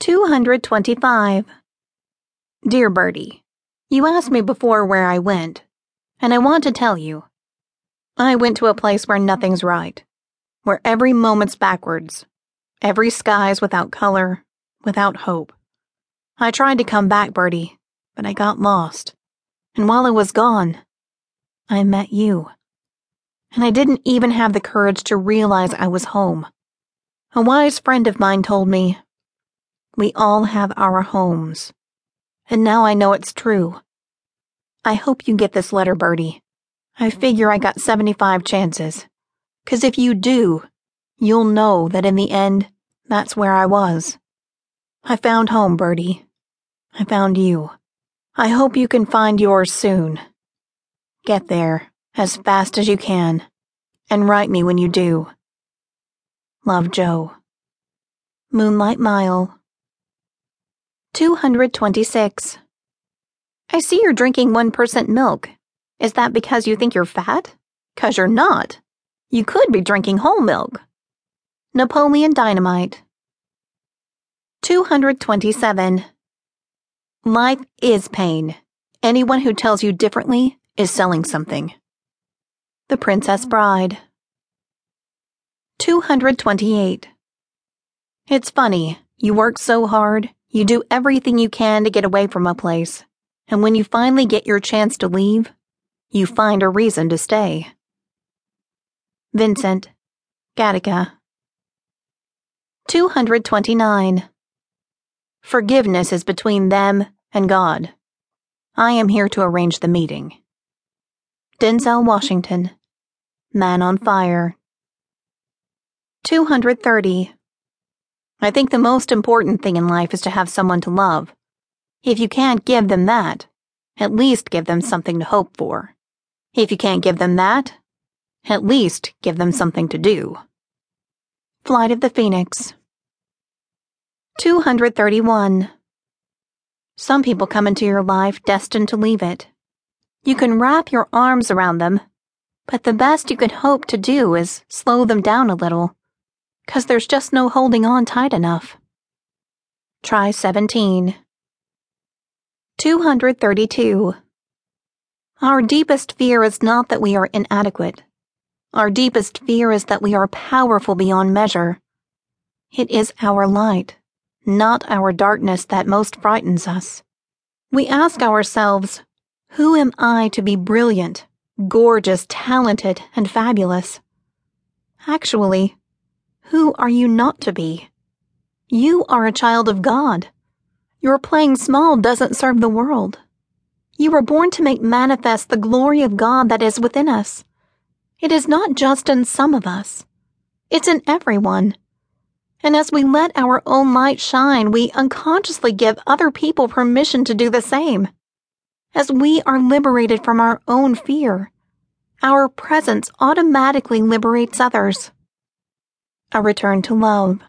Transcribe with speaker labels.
Speaker 1: 225. Dear Bertie, You asked me before where I went, and I want to tell you. I went to a place where nothing's right, where every moment's backwards, every sky's without color, without hope. I tried to come back, Bertie, but I got lost. And while I was gone, I met you. And I didn't even have the courage to realize I was home. A wise friend of mine told me, We all have our homes. And now I know it's true. I hope you get this letter, Bertie. I figure I got 75 chances. 'Cause if you do, you'll know that in the end, that's where I was. I found home, Bertie. I found you. I hope you can find yours soon. Get there as fast as you can, and write me when you do. Love, Joe. Moonlight Mile. 226. I see you're drinking 1% milk. Is that because you think you're fat? Cause you're not. You could be drinking whole milk. Napoleon Dynamite. 227. Life is pain. Anyone who tells you differently is selling something. The Princess Bride. 228. It's funny, you work so hard, you do everything you can to get away from a place, and when you finally get your chance to leave, you find a reason to stay. Vincent, Gattaca. 229. Forgiveness is between them and God. I am here to arrange the meeting. Denzel Washington, Man on Fire. 230. I think the most important thing in life is to have someone to love. If you can't give them that, at least give them something to hope for. If you can't give them that, at least give them something to do. Flight of the Phoenix. 231. Some people come into your life destined to leave it. You can wrap your arms around them, but the best you can hope to do is slow them down a little because there's just no holding on tight enough. Try 17. 232. Our deepest fear is not that we are inadequate. Our deepest fear is that we are powerful beyond measure. It is our light, not our darkness, that most frightens us. We ask ourselves, who am I to be brilliant, gorgeous, talented, and fabulous? Actually, who are you not to be? You are a child of God. Your playing small doesn't serve the world. You were born to make manifest the glory of God that is within us. It is not just in some of us. It's in everyone. And as we let our own light shine, we unconsciously give other people permission to do the same. As we are liberated from our own fear, our presence automatically liberates others. A return to love.